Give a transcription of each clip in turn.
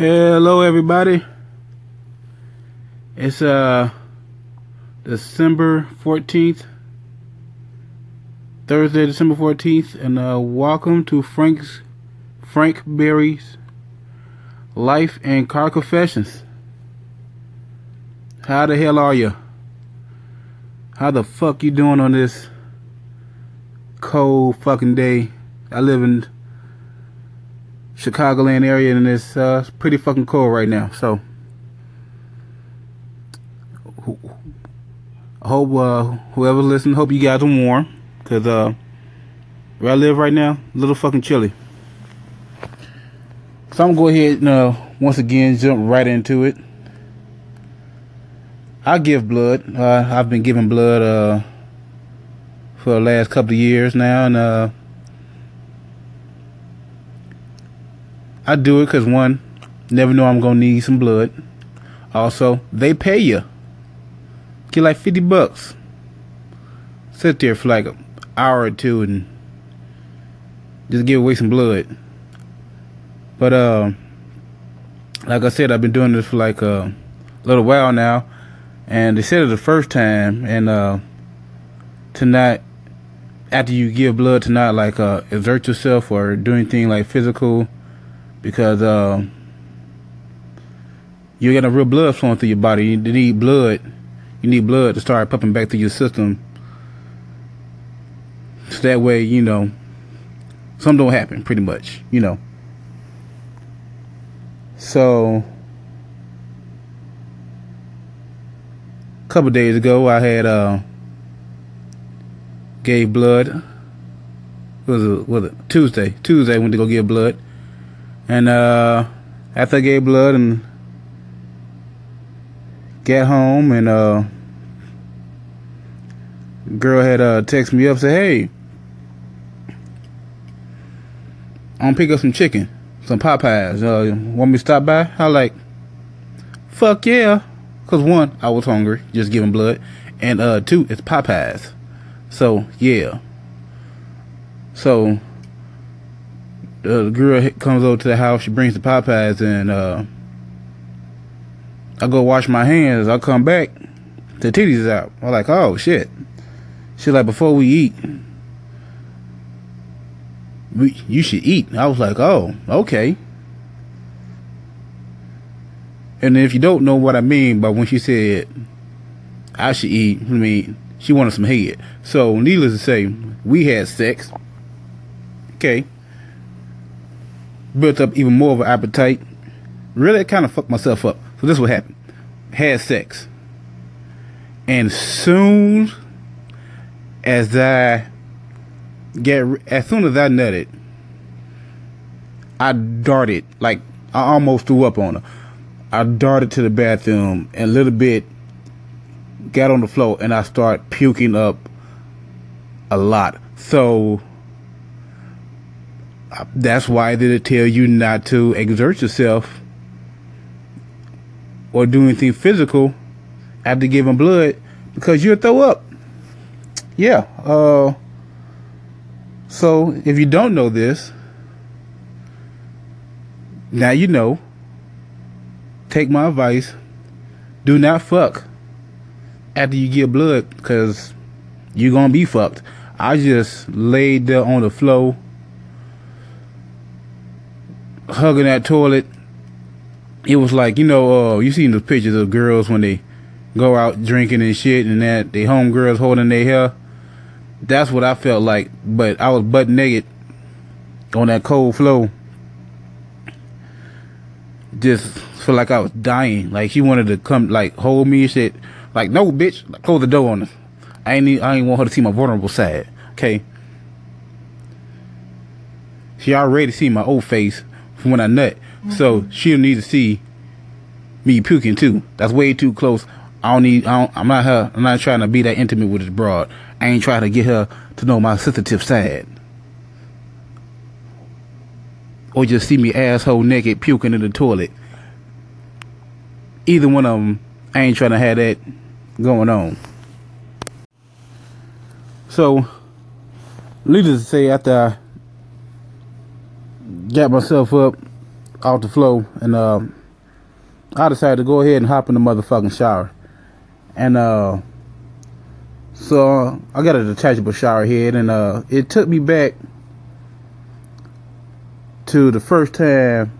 Hello, everybody. It's uh December fourteenth, Thursday, December fourteenth, and uh, welcome to Frank's Frank Berry's Life and Car Confessions. How the hell are you? How the fuck you doing on this cold fucking day? I live in Chicagoland area and it's uh, pretty fucking cold right now. So I hope uh, whoever's listening, hope you guys are warm, cause uh, where I live right now, a little fucking chilly. So I'm gonna go ahead and uh, once again jump right into it. I give blood. Uh, I've been giving blood uh, for the last couple of years now, and I do it because one, never know I'm gonna need some blood. Also, they pay you. Get like fifty bucks. Sit there for like an hour or two and just give away some blood. But uh, like I said, I've been doing this for like a little while now, and they said it the first time, and uh, to not after you give blood to not like uh, exert yourself or do anything like physical because uh, you're getting real blood flowing through your body. You need blood. You need blood to start pumping back through your system. So that way, you know, something don't happen, pretty much, you know. So, a couple days ago, I had uh, gave blood. Was it was it Tuesday? Tuesday, I went to go give blood and uh, after I gave blood and got home and uh, girl had uh text me up say, "Hey, I'm pick up some chicken, some Popeyes. Uh, want me to stop by?" I like, "Fuck yeah!" Cause one, I was hungry, just giving blood, and uh, two, it's Popeyes. So yeah. So the girl comes over to the house. She brings the Popeyes, and uh, I go wash my hands. I come back, the titties is out. I'm like, oh shit. She's like, before we eat, we you should eat. I was like, oh, okay. And if you don't know what I mean by when she said I should eat, I mean she wanted some head. So needless to say, we had sex. Okay built up even more of an appetite. Really kind of fucked myself up. So this what happened. Had sex. And soon as I get as soon as I nutted, I darted like I almost threw up on her. I darted to the bathroom and a little bit got on the floor and I start puking up a lot. So that's why did it tell you not to exert yourself or do anything physical after giving blood because you'll throw up. Yeah. Uh, so if you don't know this, now you know. Take my advice. Do not fuck after you give blood because you're going to be fucked. I just laid there on the floor hugging that toilet. It was like, you know, uh, you seen the pictures of girls when they go out drinking and shit and that they home girls holding their hair. That's what I felt like. But I was butt naked on that cold floor. Just feel like I was dying. Like she wanted to come like hold me and shit. Like, no bitch, close the door on us. I ain't need, I ain't want her to see my vulnerable side. Okay. She already see my old face from when I nut. Mm-hmm. So she'll need to see me puking too. That's way too close. I don't need. I am not her. I'm not trying to be that intimate with this broad. I ain't trying to get her to know my sensitive side. Or just see me asshole naked puking in the toilet. Either one of them, I ain't trying to have that going on. So, needless to say, after I got myself up, off the flow, and uh, I decided to go ahead and hop in the motherfucking shower. And uh, so I got a detachable shower head, and uh, it took me back to the first time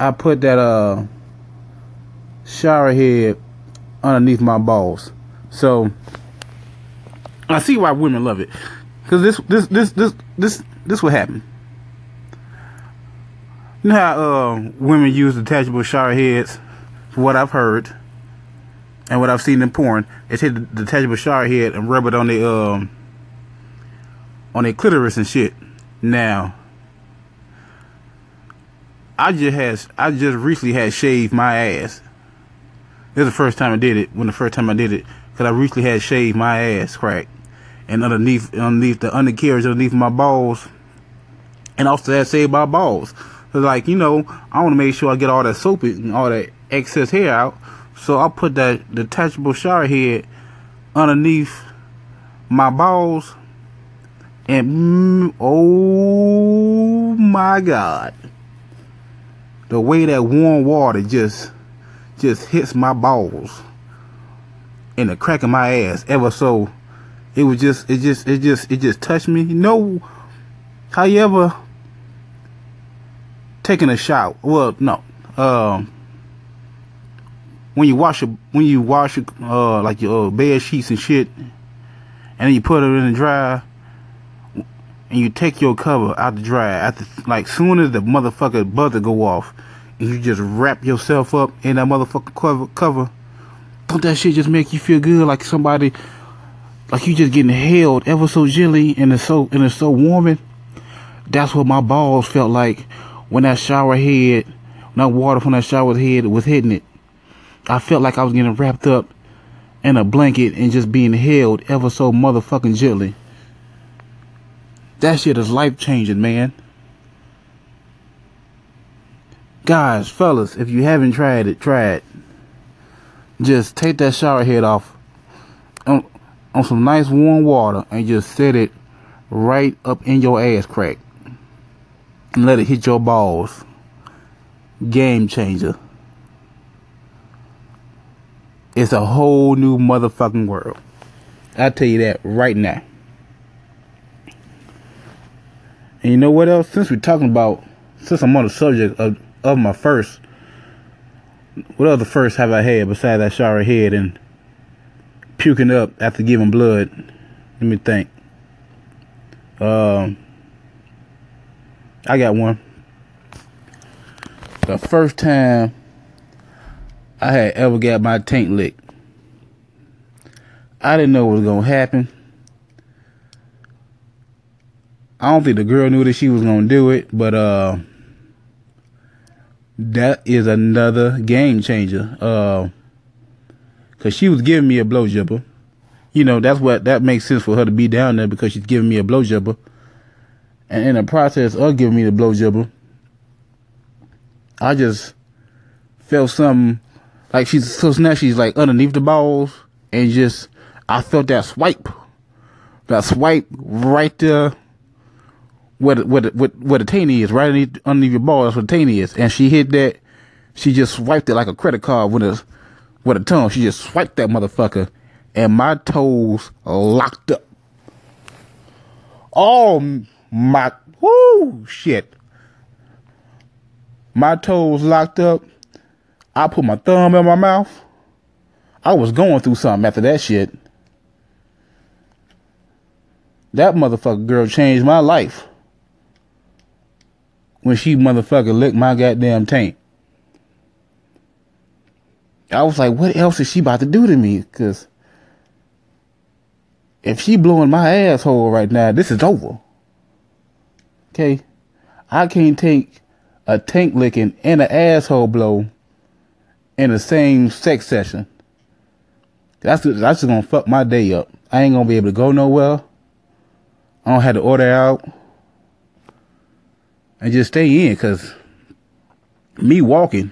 I put that uh shower head underneath my balls. So I see why women love it. Cause this this this this this this what happened. You know how uh, women use detachable shower heads, for what I've heard, and what I've seen in porn. They take the detachable shower head and rub it on the um on their clitoris and shit. Now, I just had I just recently had shaved my ass. This is the first time I did it. When the first time I did it, because I recently had shaved my ass crack, and underneath underneath the undercarriage underneath my balls, and also had shaved my balls like, you know, I want to make sure I get all that soap and all that excess hair out. So I put that detachable shower head underneath my balls. And mm, oh my God. The way that warm water just just hits my balls in the crack of my ass ever so it was just it just it just it just touched me. You know how you ever taking a shower. Well, no. Um, when you wash your, when you wash your, uh, like your uh, bed sheets and shit, and then you put it in the dryer, and you take your cover out the dryer after, like, soon as the motherfucker buzzer go off, and you just wrap yourself up in that motherfucker cover, cover. Don't that shit just make you feel good, like somebody, like you just getting held ever so gently, and it's so, and it's so warming. That's what my balls felt like when that shower head, when that water from that shower head was hitting it, I felt like I was getting wrapped up in a blanket and just being held ever so motherfucking gently. That shit is life changing, man. Guys, fellas, if you haven't tried it, try it. Just take that shower head off on, on some nice warm water and just set it right up in your ass crack and let it hit your balls. Game changer. It's a whole new motherfucking world. I tell you that right now. And you know what else? Since we're talking about, since I'm on the subject of, of my first, what other first have I had besides that shower head and puking up after giving blood? Let me think. Um, I got one. The first time I had ever got my tank licked. I didn't know what was gonna happen. I don't think the girl knew that she was gonna do it, but uh that is another game changer. Uh cause she was giving me a blowjobber. You know, that's what that makes sense for her to be down there because she's giving me a blowjobber. And in the process of giving me the blowjobber, I just felt something like she's so now she's like underneath the balls and just I felt that swipe. That swipe right there where the, where the, where, the taint is, right underneath, underneath your balls, that's where the taint is. And she hit that, she just swiped it like a credit card with a, with a tongue. She just swiped that motherfucker and my toes locked up. Oh, my whoo shit. My toes locked up. I put my thumb in my mouth. I was going through something after that shit. That motherfucker girl changed my life. When she motherfucker licked my goddamn taint. I was like, what else is she about to do to me? Cause if she blowing my asshole right now, this is over. Okay, I can't take a tank licking and an asshole blow in the same sex session. That's that's just gonna fuck my day up. I ain't gonna be able to go nowhere. I don't have to order out and just stay in because me walking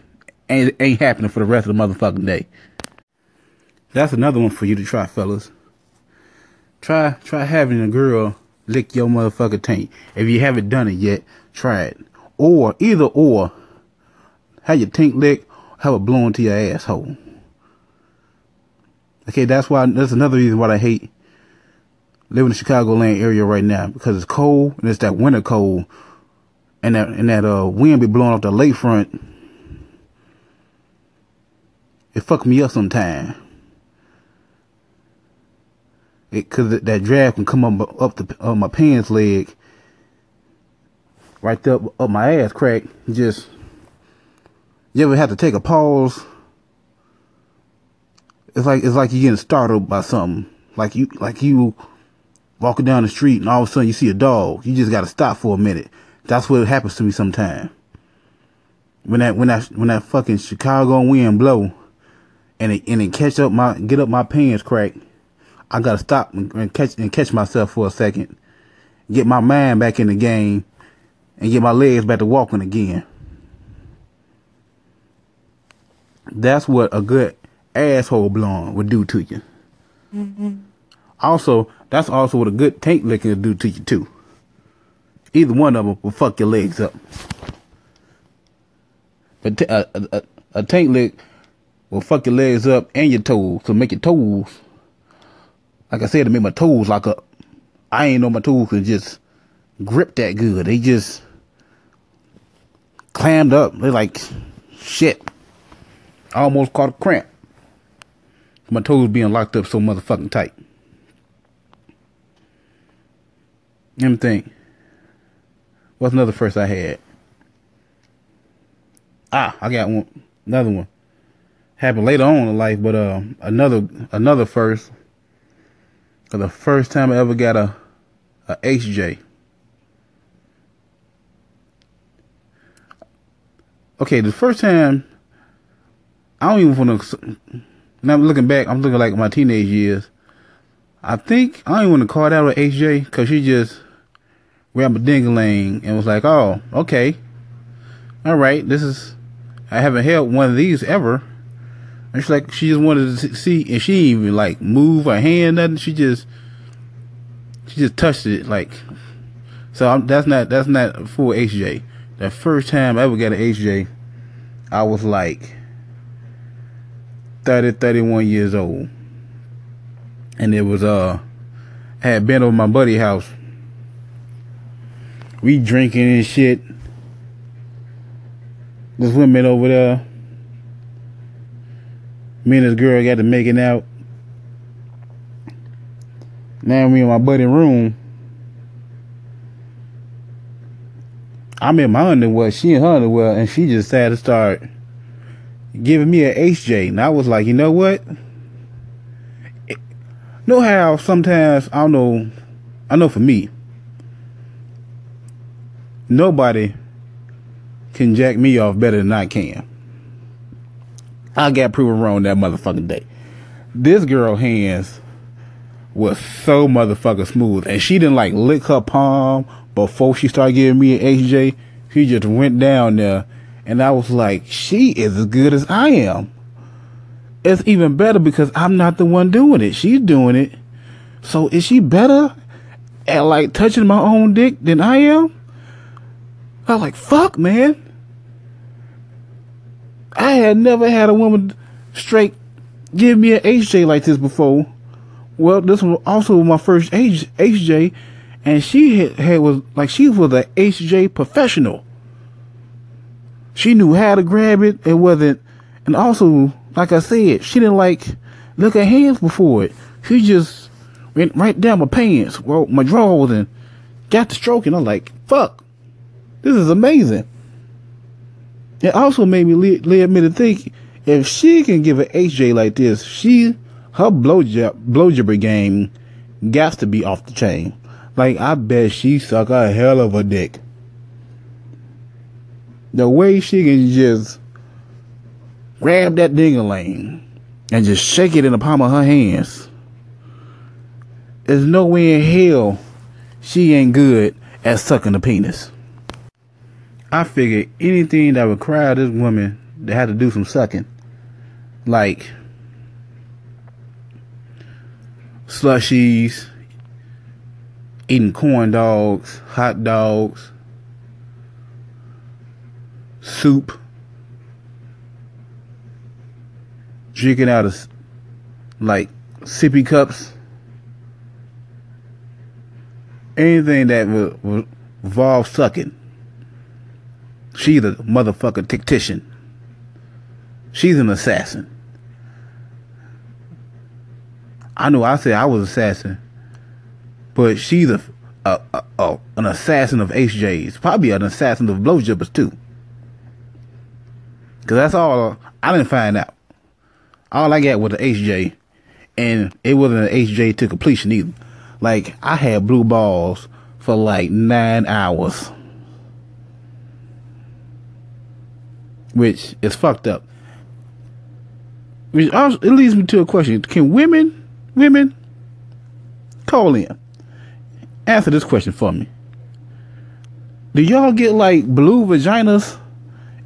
ain't, ain't happening for the rest of the motherfucking day. That's another one for you to try, fellas. Try try having a girl lick your motherfucker tank. If you haven't done it yet, try it. or either or, have your tank lick, have it blown to your asshole. Okay, that's why that's another reason why I hate living in the Chicagoland area right now because it's cold and it's that winter cold, and that and that uh wind be blowing off the lakefront. It fuck me up sometime. It cause that draft can come up up the uh, my pants leg, right up, up my ass crack. Just you ever have to take a pause? It's like it's like you getting startled by something. Like you like you walking down the street and all of a sudden you see a dog. You just gotta stop for a minute. That's what happens to me sometimes. When that when that when that fucking Chicago wind blow and it and it catch up my get up my pants crack I gotta stop and, catch and catch myself for a second, get my mind back in the game, and get my legs back to walking again. That's what a good asshole blowing would do to you. Mm-hmm. Also, that's also what a good tank licking will do to you too. Either one of them will fuck your legs up. But t- a, a, a tank lick will fuck your legs up and your toes, so make your toes like I said, to make my toes lock up. I ain't know my toes could just grip that good. They just clammed up. They like shit. I almost caught a cramp. My toes being locked up so motherfucking tight. Let me think. What's another first I had? Ah, I got one. Another one. Happened later on in life, but uh, another another first for the first time I ever got a, a HJ. Okay, the first time, I don't even want to, now looking back, I'm looking like my teenage years. I think, I don't even want to call that a HJ, because she just grabbed a dingaling and was like, oh, okay. All right, this is, I haven't held one of these ever. And she's like, she just wanted to see, and she even like move her hand, nothing. She just, she just touched it, like. So I'm, that's not that's not full HJ. The first time I ever got an HJ, I was like 30, 31 years old, and it was uh, I had been over my buddy house. We drinking and shit. This women over there me and this girl got to making out. Now me and my buddy room. I'm in my underwear, she in her underwear, and she just had to start giving me an HJ. And I was like, you know what? know how sometimes I don't know I know for me nobody can jack me off better than I can. I got proven wrong that motherfucking day. This girl hands was so motherfucking smooth, and she didn't like lick her palm before she started giving me an HJ. She just went down there, and I was like, she is as good as I am. It's even better because I'm not the one doing it. She's doing it. So is she better at like touching my own dick than I am? I was like, fuck, man. I had never had a woman straight give me an HJ like this before. Well, this was also my first H, HJ, and she had, had was like she was a HJ professional. She knew how to grab it. It wasn't, and also, like I said, she didn't like look at hands before it. She just went right down my pants, well, my drawers, and got the stroke. And I'm like, fuck, this is amazing. It also made me lead, me to think if she can give an HJ like this, she her blowjob blowjobber game got to be off the chain. Like I bet she suck a hell of a dick. The way she can just grab that dingaling and just shake it in the palm of her hands. There's no way in hell she ain't good at sucking the penis. I figured anything that would cry this woman that had to do some sucking, like slushies, eating corn dogs, hot dogs, soup, drinking out of like sippy cups, anything that would, would involve sucking. She's a motherfucking tactician. She's an assassin. I know I said I was assassin, but she's a, a, a, a an assassin of HJs, probably an assassin of blowjobbers too. Cause that's all I didn't find out. All I got was an HJ, and it wasn't an HJ to completion either. Like I had blue balls for like nine hours, which is fucked up. Which also, it leads me to a question: Can women Women, call in. Answer this question for me. Do y'all get like blue vaginas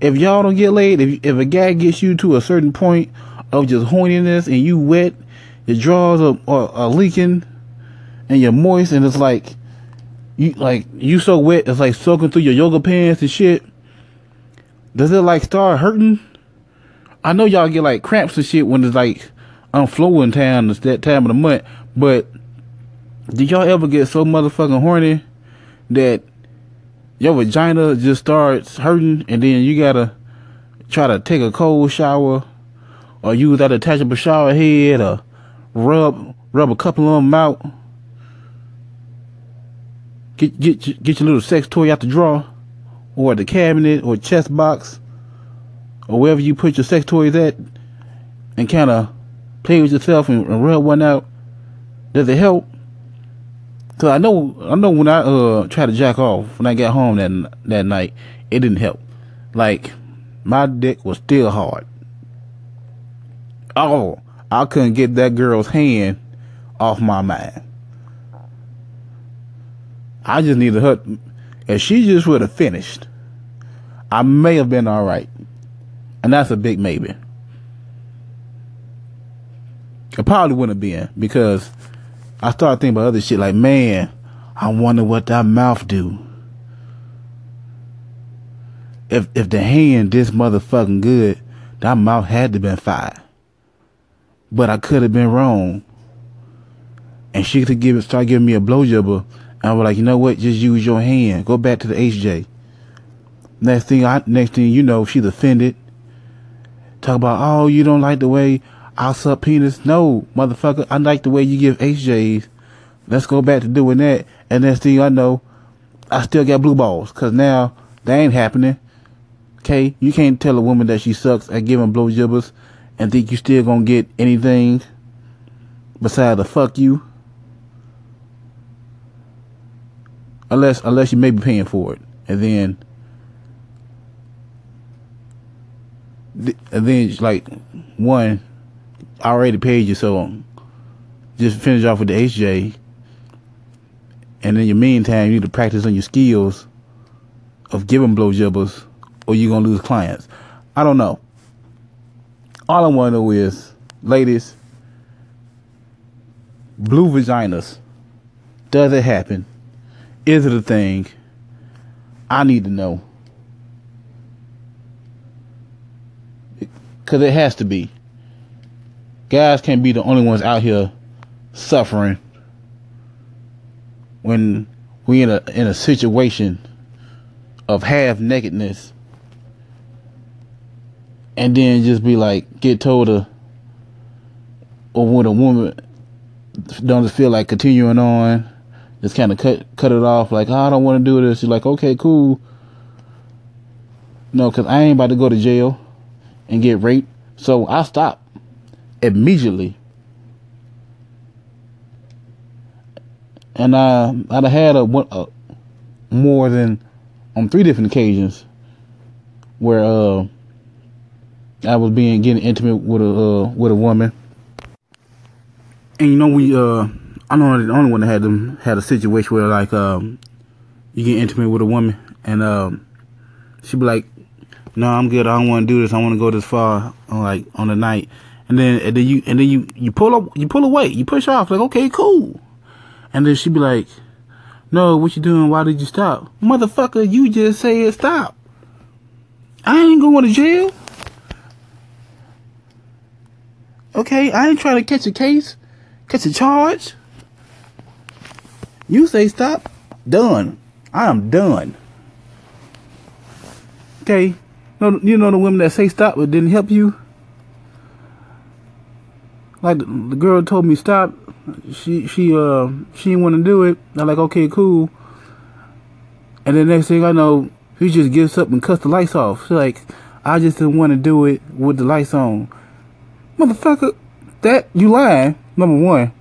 if y'all don't get laid? If, if a guy gets you to a certain point of just horniness and you wet, your drawers are, are, are leaking and you're moist and it's like you like you so wet it's like soaking through your yoga pants and shit. Does it like start hurting? I know y'all get like cramps and shit when it's like I'm flowing town it's that time of the month. But did y'all ever get so motherfucking horny that your vagina just starts hurting and then you gotta try to take a cold shower or use that attachable shower head or rub rub a couple of them out. Get get get your little sex toy out the drawer or the cabinet or chest box or wherever you put your sex toys at and kind of play with yourself and, and rub one out, does it help? Cause I know, I know when I uh tried to jack off when I got home that that night, it didn't help. Like my dick was still hard. Oh, I couldn't get that girl's hand off my mind. I just needed her. If she just would have finished, I may have been all right, and that's a big maybe. It probably wouldn't have been because I started thinking about other shit like, man, I wonder what that mouth do. If if the hand this motherfucking good, that mouth had to been fire. But I could have been wrong. And she could give it start giving me a blowjob I was like, you know what, just use your hand. Go back to the HJ. Next thing I next thing you know, she's offended. Talk about, oh, you don't like the way I'll suck penis. No, motherfucker. I like the way you give HJs. Let's go back to doing that. And next thing I know, I still got blue balls. Cause now that ain't happening. Okay. You can't tell a woman that she sucks at giving blowjobbers and think you still gonna get anything besides the fuck you. Unless, unless you may be paying for it. And then, and then like one, I already paid you, so just finish off with the HJ. And in your meantime, you need to practice on your skills of giving blowjobbers, or you're gonna lose clients. I don't know. All I want to know is, ladies, blue vaginas. Does it happen? Is it a thing? I need to know. Because it has to be guys can't be the only ones out here suffering when we in a in a situation of half nakedness and then just be like get told to or when a woman don't feel like continuing on just kind of cut cut it off like oh, I don't want to do this you're like okay cool no because I ain't about to go to jail and get raped so I stop immediately. And I I'd had a, a more than on three different occasions where uh I was being getting intimate with a uh, with a woman. And you know we uh I know the only one that had them had a situation where like um you get intimate with a woman and um she'd be like, No, I'm good, I don't wanna do this, I wanna go this far on like on the night. And then and then you and then you you pull up you pull away. You push off. Like okay cool. And then she'd be like no what you doing? Why did you stop? Motherfucker you just said stop. I ain't going to jail. Okay, I ain't trying to catch a case, catch a charge. You say stop, done. I am done. Okay, you know the women that say stop but didn't help you. Like the, girl told me stop, she she uh she didn't want to do it. I'm like okay cool. And the next thing I know, he just gets up and cuts the lights off. She's like, I just didn't want to do it with the lights on. Motherfucker, that you lying. Number one.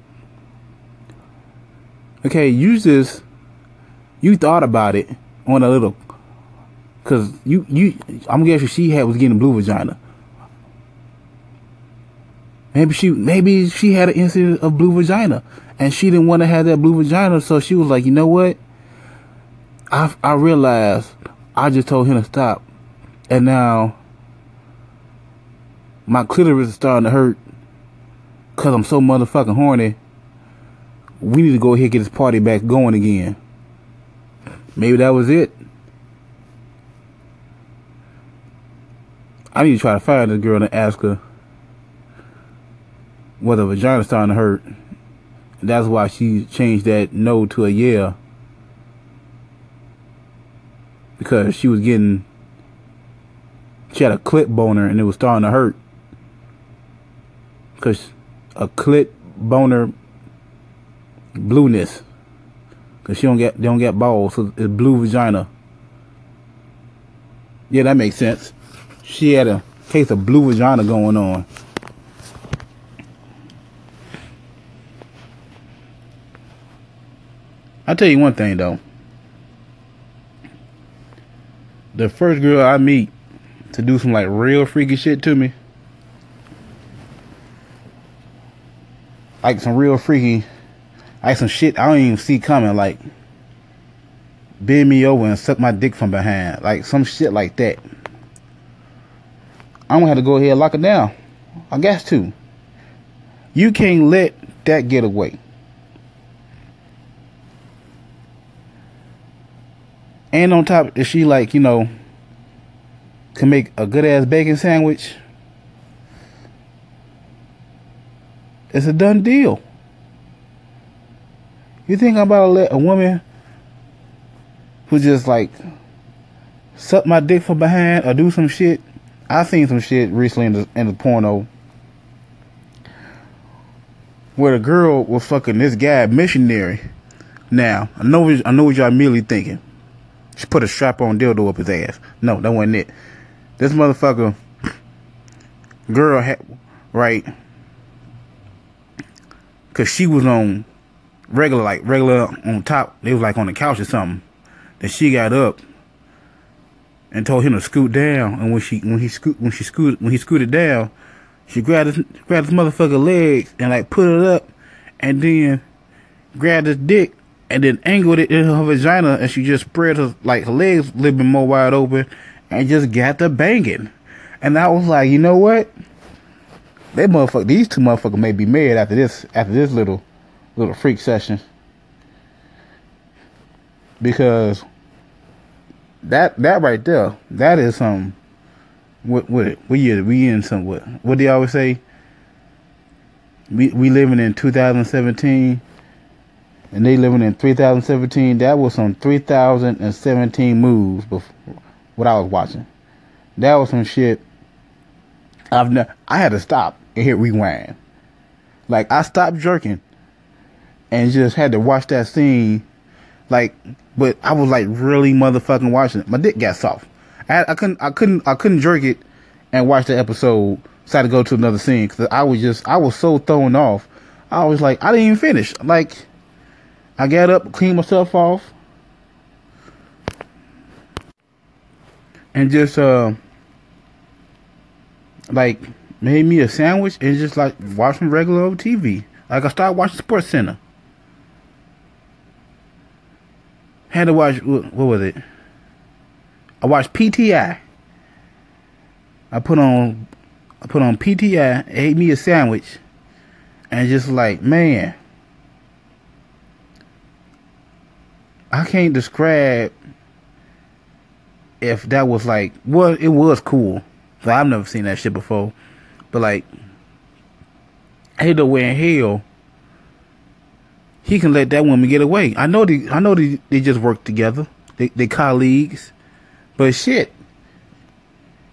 Okay, you just you thought about it on a little, cause you you I'm guessing she had was getting blue vagina. Maybe she maybe she had an incident of blue vagina and she didn't want to have that blue vagina, so she was like, you know what? I I realized I just told him to stop, and now my clitoris is starting to hurt because I'm so motherfucking horny. We need to go ahead get this party back going again. Maybe that was it. I need to try to find this girl and ask her whether vagina's starting to hurt. That's why she changed that no to a yeah. Because she was getting, she had a clit boner and it was starting to hurt. Because a clit boner blueness. Cause she don't get they don't get balls, so it's blue vagina. Yeah, that makes sense. She had a case of blue vagina going on. I'll tell you one thing though. The first girl I meet to do some like real freaky shit to me. Like some real freaky like some shit I don't even see coming, like bend me over and suck my dick from behind. Like some shit like that. I'm gonna have to go ahead and lock it down. I guess to. You can't let that get away. And on top, is she like, you know, can make a good ass bacon sandwich? It's a done deal. You think I'm about to let a woman who just like suck my dick from behind or do some shit? I seen some shit recently in the, in the porno where the girl was fucking this guy missionary. Now I know I know what y'all immediately thinking. She put a strap on dildo up his ass. No, that wasn't it. This motherfucker girl had right cause she was on regular like regular on top. They was like on the couch or something. Then she got up and told him to scoot down. And when she when he scoot when she scooted when he scooted down, she grabbed his grabbed his motherfucker legs and like put it up, and then grabbed his dick and then angled it in her vagina and she just spread her like her legs a little bit more wide open and just got the banging. And I was like, you know what? They motherfucker these two motherfuckers may be married after this after this little little freak session. Because that that right there, that is some what what we we in some what what do you always say? We we living in 2017 and they living in 3017. That was some 3017 moves before what I was watching. That was some shit. I've never. I had to stop and hit rewind. Like I stopped jerking, and just had to watch that scene. Like, but I was like really motherfucking watching it. My dick got soft. I, I couldn't. I couldn't. I couldn't jerk it and watch the episode. So I had to go to another scene because I was just. I was so thrown off. I was like, I didn't even finish. Like I got up, cleaned myself off, and just uh, like made me a sandwich and just like watching regular old TV. Like I started watching Sports Center. Had to watch what, was it? I watched PTI. I put on I put on PTI, ate me a sandwich, and just like man, I can't describe if that was like, well, it was cool. So I've never seen that shit before. But like, hey, the way in hell, he can let that woman get away. I know they, I know they, they just work together. They, they colleagues. But shit,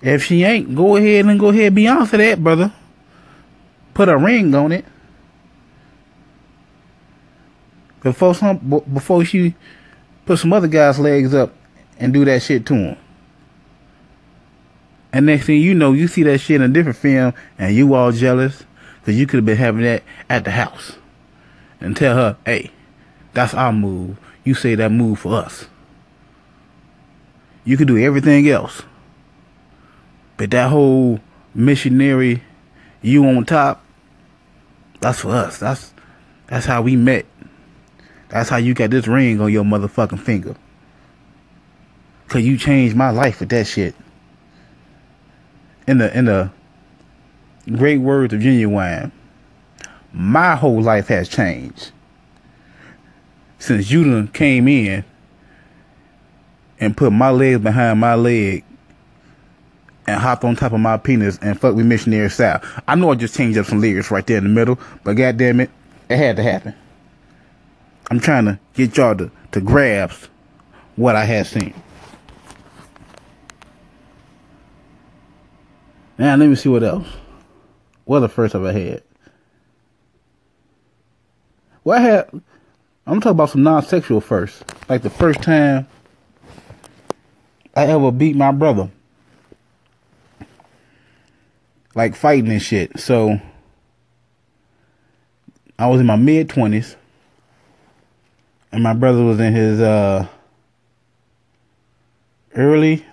if she ain't, go ahead and go ahead be beyond for that, brother. Put a ring on it. Before some, before she put some other guy's legs up and do that shit to him. And next thing you know, you see that shit in a different film and you all jealous because you could have been having that at the house. And tell her, hey, that's our move. You say that move for us. You can do everything else. But that whole missionary, you on top, that's for us. That's that's how we met. That's how you got this ring on your motherfucking finger. Cause you changed my life with that shit. In the in the great words of Ginuwine, my whole life has changed. Since you done came in and put my legs behind my leg and hopped on top of my penis and fucked with missionary style. I know I just changed up some lyrics right there in the middle, but goddamn it, it had to happen. I'm trying to get y'all to, to grasp what I had seen. Now let me see what else. What the first I had? Well, I had. I'm talking about some non-sexual first. Like the first time I ever beat my brother. Like fighting and shit. So I was in my mid twenties and my brother was in his uh, early,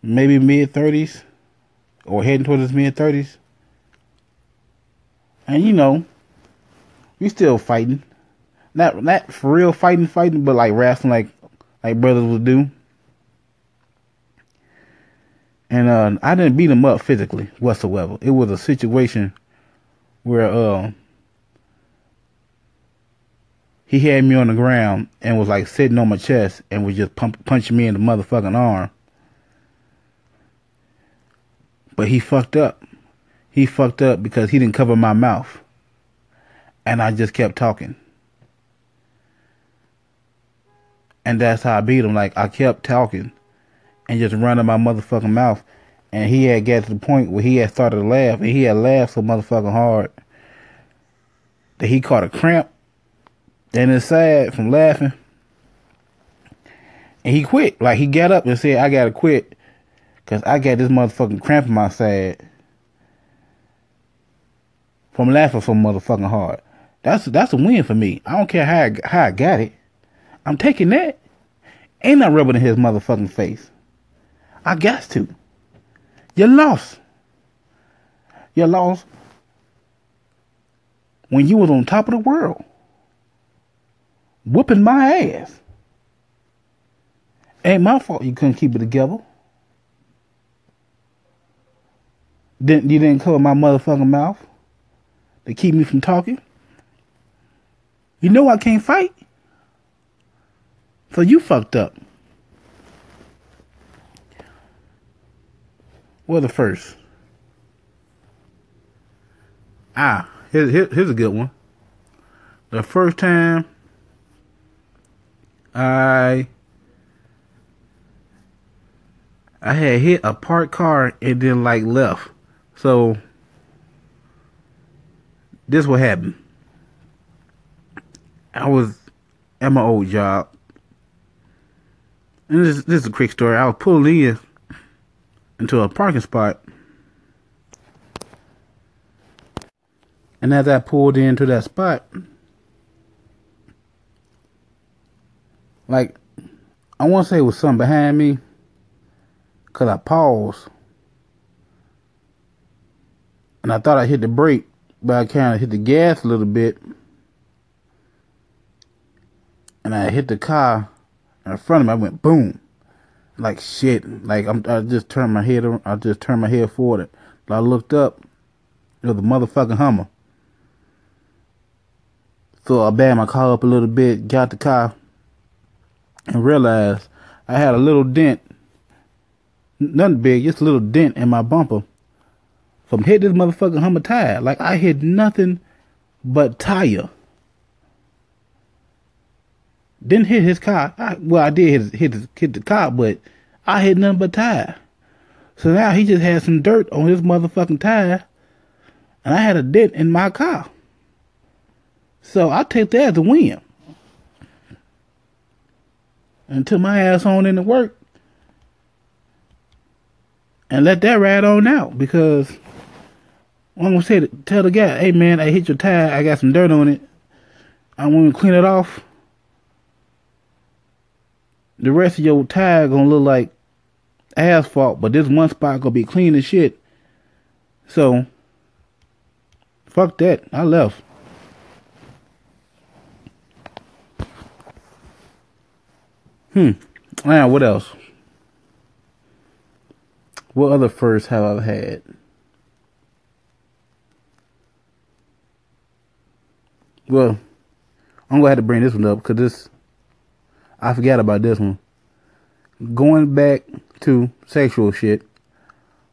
maybe mid thirties, or heading towards his mid thirties. And you know, we still fighting, not not for real fighting, fighting, but like wrestling, like like brothers would do. And uh, I didn't beat him up physically whatsoever. It was a situation where uh, he had me on the ground and was like sitting on my chest and was just pump, punching me in the motherfucking arm. But he fucked up. He fucked up because he didn't cover my mouth. And I just kept talking. And that's how I beat him. Like I kept talking and just running my motherfucking mouth. And he had got to the point where he had started to laugh. And he had laughed so motherfucking hard that he caught a cramp and it's sad from laughing. And he quit. Like he got up and said, I gotta quit. Cause I got this motherfucking cramp in my side. From laughing so motherfucking hard. That's that's a win for me. I don't care how I, how I got it. I'm taking that. Ain't not rubbing in his motherfucking face. I got to. You lost. You lost when you was on top of the world whooping my ass. Ain't my fault you couldn't keep it together. Didn't you didn't cover my motherfucking mouth to keep me from talking? You know I can't fight. So you fucked up. Well, the first. Ah, here's, here's a good one. The first time I I had hit a parked car and then like left. So this what happened. I was at my old job. And this, this is a quick story. I was pulling in into a parking spot. And as I pulled into that spot, Like, I want to say it was something behind me. Because I paused. And I thought I hit the brake. But I kind of hit the gas a little bit. And I hit the car in front of me. I went boom. Like shit. Like I'm, I just turned my head. I just turned my head forward. I looked up. It was a motherfucking Hummer. So I backed my car up a little bit, got the car, and realized I had a little dent, nothing big, just a little dent in my bumper from hitting this motherfucking Hummer tire. Like I hit nothing but tire. Didn't hit his car. I, well, I did hit, hit, hit the car, but I hit nothing but tire. So now he just had some dirt on his motherfucking tire, and I had a dent in my car. So I take that as a win. And took my ass on into work and let that ride on out because I'm gonna say tell the guy, hey man, I hit your tire, I got some dirt on it. I want to clean it off. The rest of your tire gonna look like asphalt, but this one spot gonna be clean as shit. So fuck that. I left. Hmm. Now, what else? What other firsts have I had? Well, I'm gonna have to bring this one up because this I forgot about this one. Going back to sexual shit.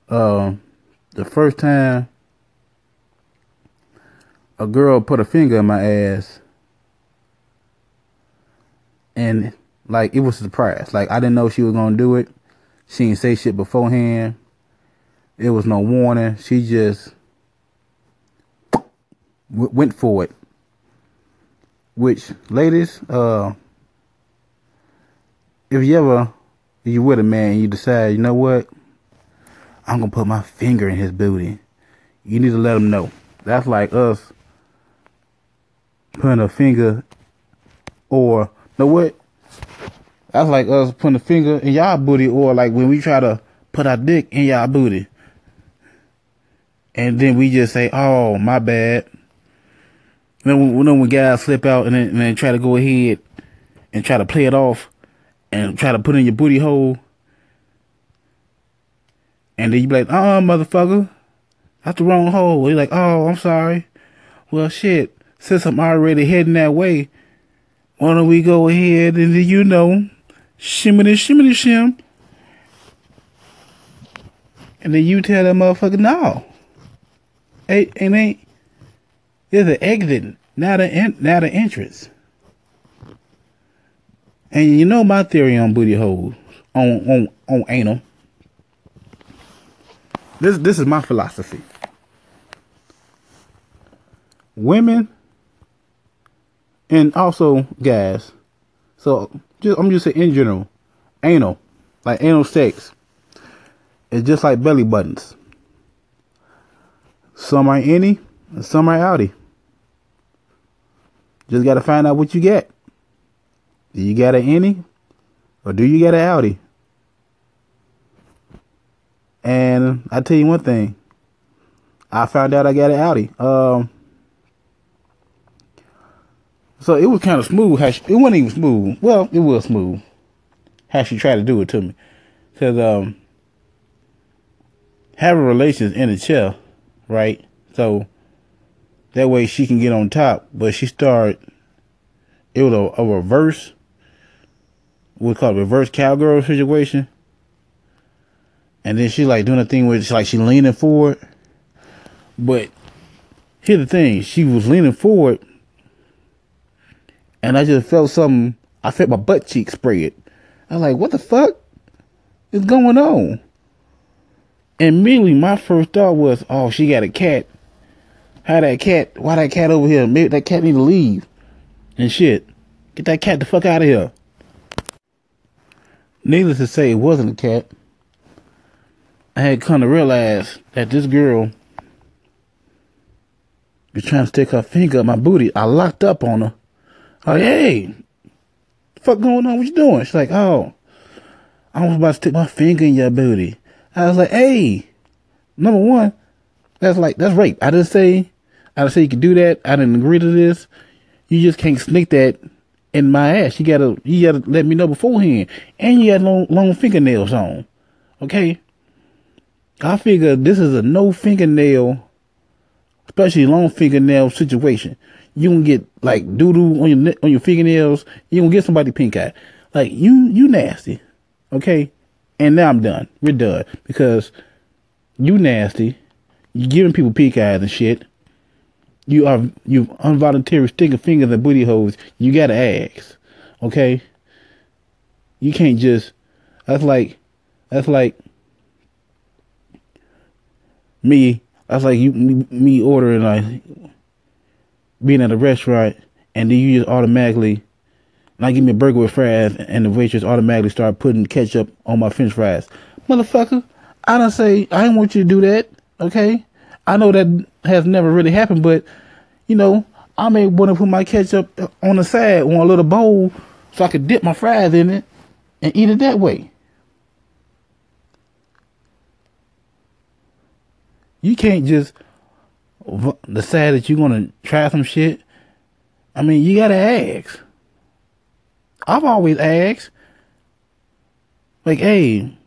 Uh, the first time a girl put a finger in my ass, and like it was a surprise. Like I didn't know she was gonna do it. She didn't say shit beforehand. It was no warning. She just went for it. Which, ladies, uh, if you ever, you with a man you decide, you know what, I'm gonna put my finger in his booty, you need to let him know. That's like us putting a finger, or know what? That's like us putting a finger in y'all booty, or like when we try to put our dick in y'all booty, and then we just say, "Oh, my bad." You know, when, when guys slip out and then, and then try to go ahead and try to play it off and try to put in your booty hole. And then you be like, uh motherfucker, that's the wrong hole. You're like, oh, I'm sorry. Well, shit, since I'm already heading that way, why don't we go ahead and, you know, shimmy shimmy shim. And then you tell that motherfucker, no. Ain't, ain't, there's an exit, not an not an entrance. And you know my theory on booty holes, on on on anal. This this is my philosophy. Women and also guys. So just I'm just saying in general, anal, like anal sex, it's just like belly buttons. Some are any, some are outie. Just got to find out what you get. Do you got an any or do you got an outie? And I tell you one thing. I found out I got an outie. Um, so it was kind of smooth. How she, it wasn't even smooth. Well, it was smooth. How she tried to do it to me. Cause um, having relations in a chair, right? So that way she can get on top. But she started, it was a, a reverse, we call it reverse cowgirl situation. And then she like doing a thing where it's like she leaning forward. But here's the thing, she was leaning forward and I just felt something, I felt my butt cheek spread. I was like, what the fuck is going on? And immediately my first thought was, oh, she got a cat how that cat, why that cat over here? Maybe that cat need to leave. And shit. Get that cat the fuck out of here. Needless to say, it wasn't a cat. I had come to realize that this girl was trying to stick her finger up my booty. I locked up on her. Like, hey, fuck going on? What you doing? She's like, oh, I was about to stick my finger in your booty. I was like, hey, number one, that's like, that's rape. I didn't say I said you can do that. I didn't agree to this. You just can't sneak that in my ass. You gotta, you gotta let me know beforehand. And you got long, long fingernails on. Okay. I figure this is a no fingernail, especially long fingernail situation. You gonna get like doo doo on your on your fingernails. You gonna get somebody pink eye. Like you, you nasty. Okay. And now I'm done. We're done because you nasty. You giving people peak eyes and shit. You are you involuntary sticking fingers and booty holes. You gotta ask. Okay. You can't just. That's like. That's like. Me. That's like you me, me ordering like being at a restaurant and then you just automatically like give me a burger with fries and the waitress automatically start putting ketchup on my french fries. Motherfucker, I don't say I didn't want you to do that, okay? I know that has never really happened, but you know, I may want to put my ketchup on the side on a little bowl so I could dip my fries in it and eat it that way. You can't just decide that you're gonna try some shit. I mean, you gotta ask. I've always asked, like, hey,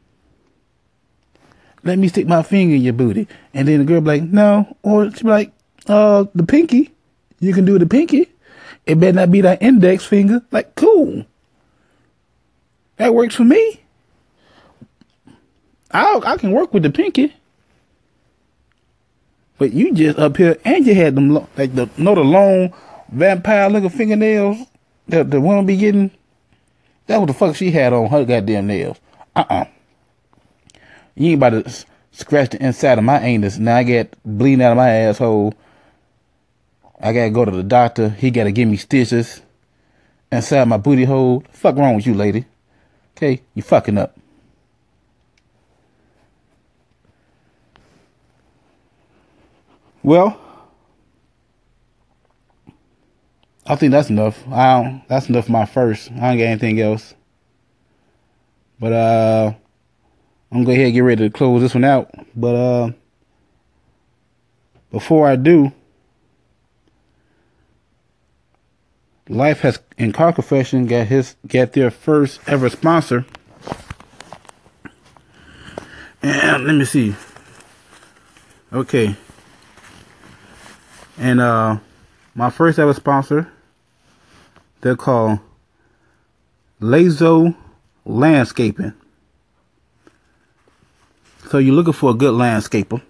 let me stick my finger in your booty. And then the girl be like, no. Or she be like, uh, the pinky. You can do the pinky. It better not be that index finger. Like, cool. That works for me. I I can work with the pinky. But you just up here and you had them like the know the long vampire looking fingernails that the woman be getting. That what the fuck she had on her goddamn nails. Uh uh You ain't about to scratch the inside of my anus. Now I get bleeding out of my asshole. I gotta go to the doctor. He gotta give me stitches inside my booty hole. fuck wrong with you, lady? Okay, you fucking up. Well, I think that's enough. I don't, that's enough for my first. I don't get anything else. But uh I'm gonna go ahead and get ready to close this one out. But uh before I do, Life has in car confession got his got their first ever sponsor. And let me see. Okay. And uh my first ever sponsor, they're called Lazo Landscaping. So you're looking for a good landscaper.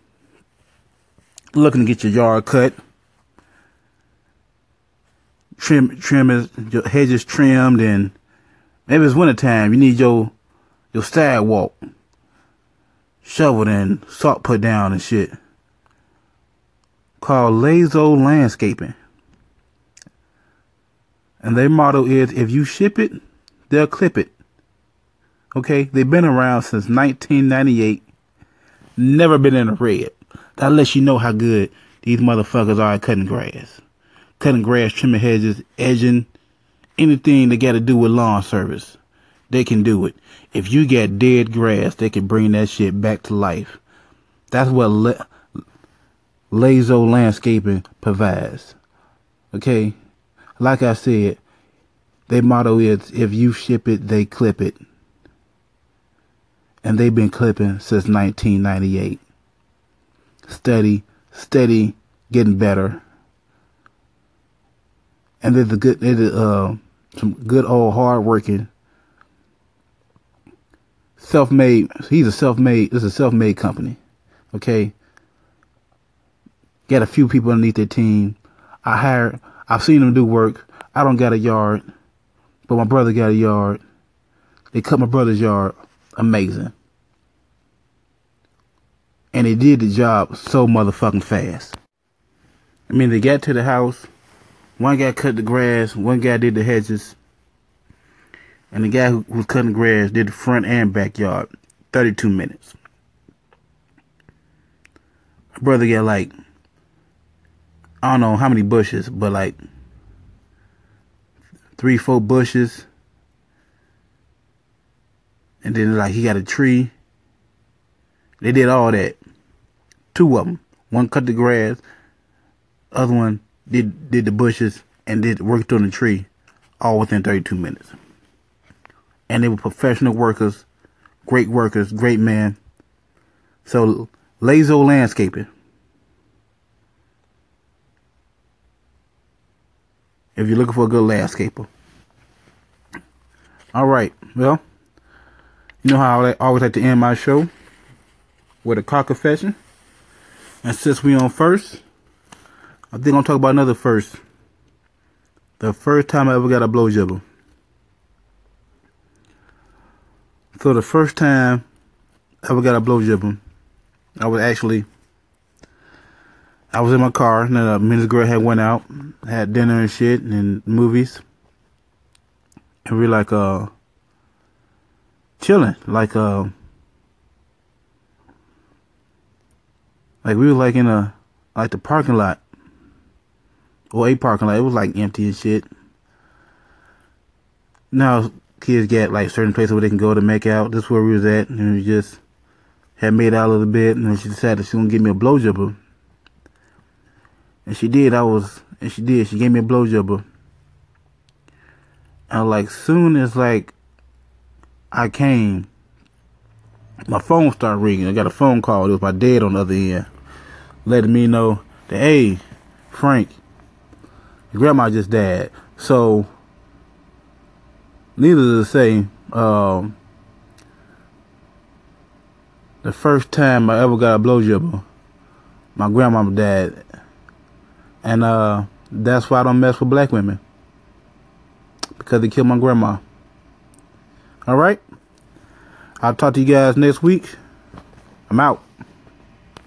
Looking to get your yard cut trim trim your hedges trimmed and maybe it's wintertime, you need your your sidewalk shoveled and salt put down and shit. Called Lazo Landscaping. And their motto is if you ship it, they'll clip it. Okay? They've been around since 1998. Never been in a red. That lets you know how good these motherfuckers are at cutting grass cutting grass, trimming hedges, edging, anything that got to do with lawn service. They can do it. If you got dead grass, they can bring that shit back to life. That's what Le- Lazo Landscaping provides. Okay? Like I said, their motto is if you ship it, they clip it. And they've been clipping since 1998. Steady, steady, getting better and they're the good, they're uh, some good old hardworking, self-made. He's a self-made. It's a self-made company. Okay. Got a few people underneath their team. I hired. I've seen them do work. I don't got a yard, but my brother got a yard. They cut my brother's yard. Amazing. And they did the job so motherfucking fast. I mean, they got to the house one guy cut the grass, one guy did the hedges, and the guy who was cutting grass did the front and backyard. 32 minutes. My brother got like, I don't know how many bushes, but like three, four bushes. And then like he got a tree. They did all that. Two of them. One cut the grass, other one did did the bushes and did worked on the tree all within 32 minutes. And they were professional workers, great workers, great men. So Lazo Landscaping. If you're looking for a good landscaper. All right. Well, you know how I always like to end my show with a car confession. And since we on first, I think I'm talk about another first. The first time I ever got a blowjob. So the first time I ever got a blowjob, I was actually I was in my car and uh, me and girl had went out, had dinner and shit and movies. And we like uh chilling. Like uh like we were like in a like the parking lot. Or a parking lot. It was like empty and shit. Now kids get like certain places where they can go to make out. This is where we was at and we just had made out a little bit and then she decided she was gonna give me a blowjob. And she did, I was and she did, she gave me a blowjob. And like soon as like I came, my phone started ringing. I got a phone call. It was my dad on the other end, letting me know that hey, Frank, your grandma just died. So, needless to say, um, the first time I ever got a blowjob, my grandmama died, and uh, that's why I don't mess with black women because they killed my grandma. All right. I'll talk to you guys next week. I'm out.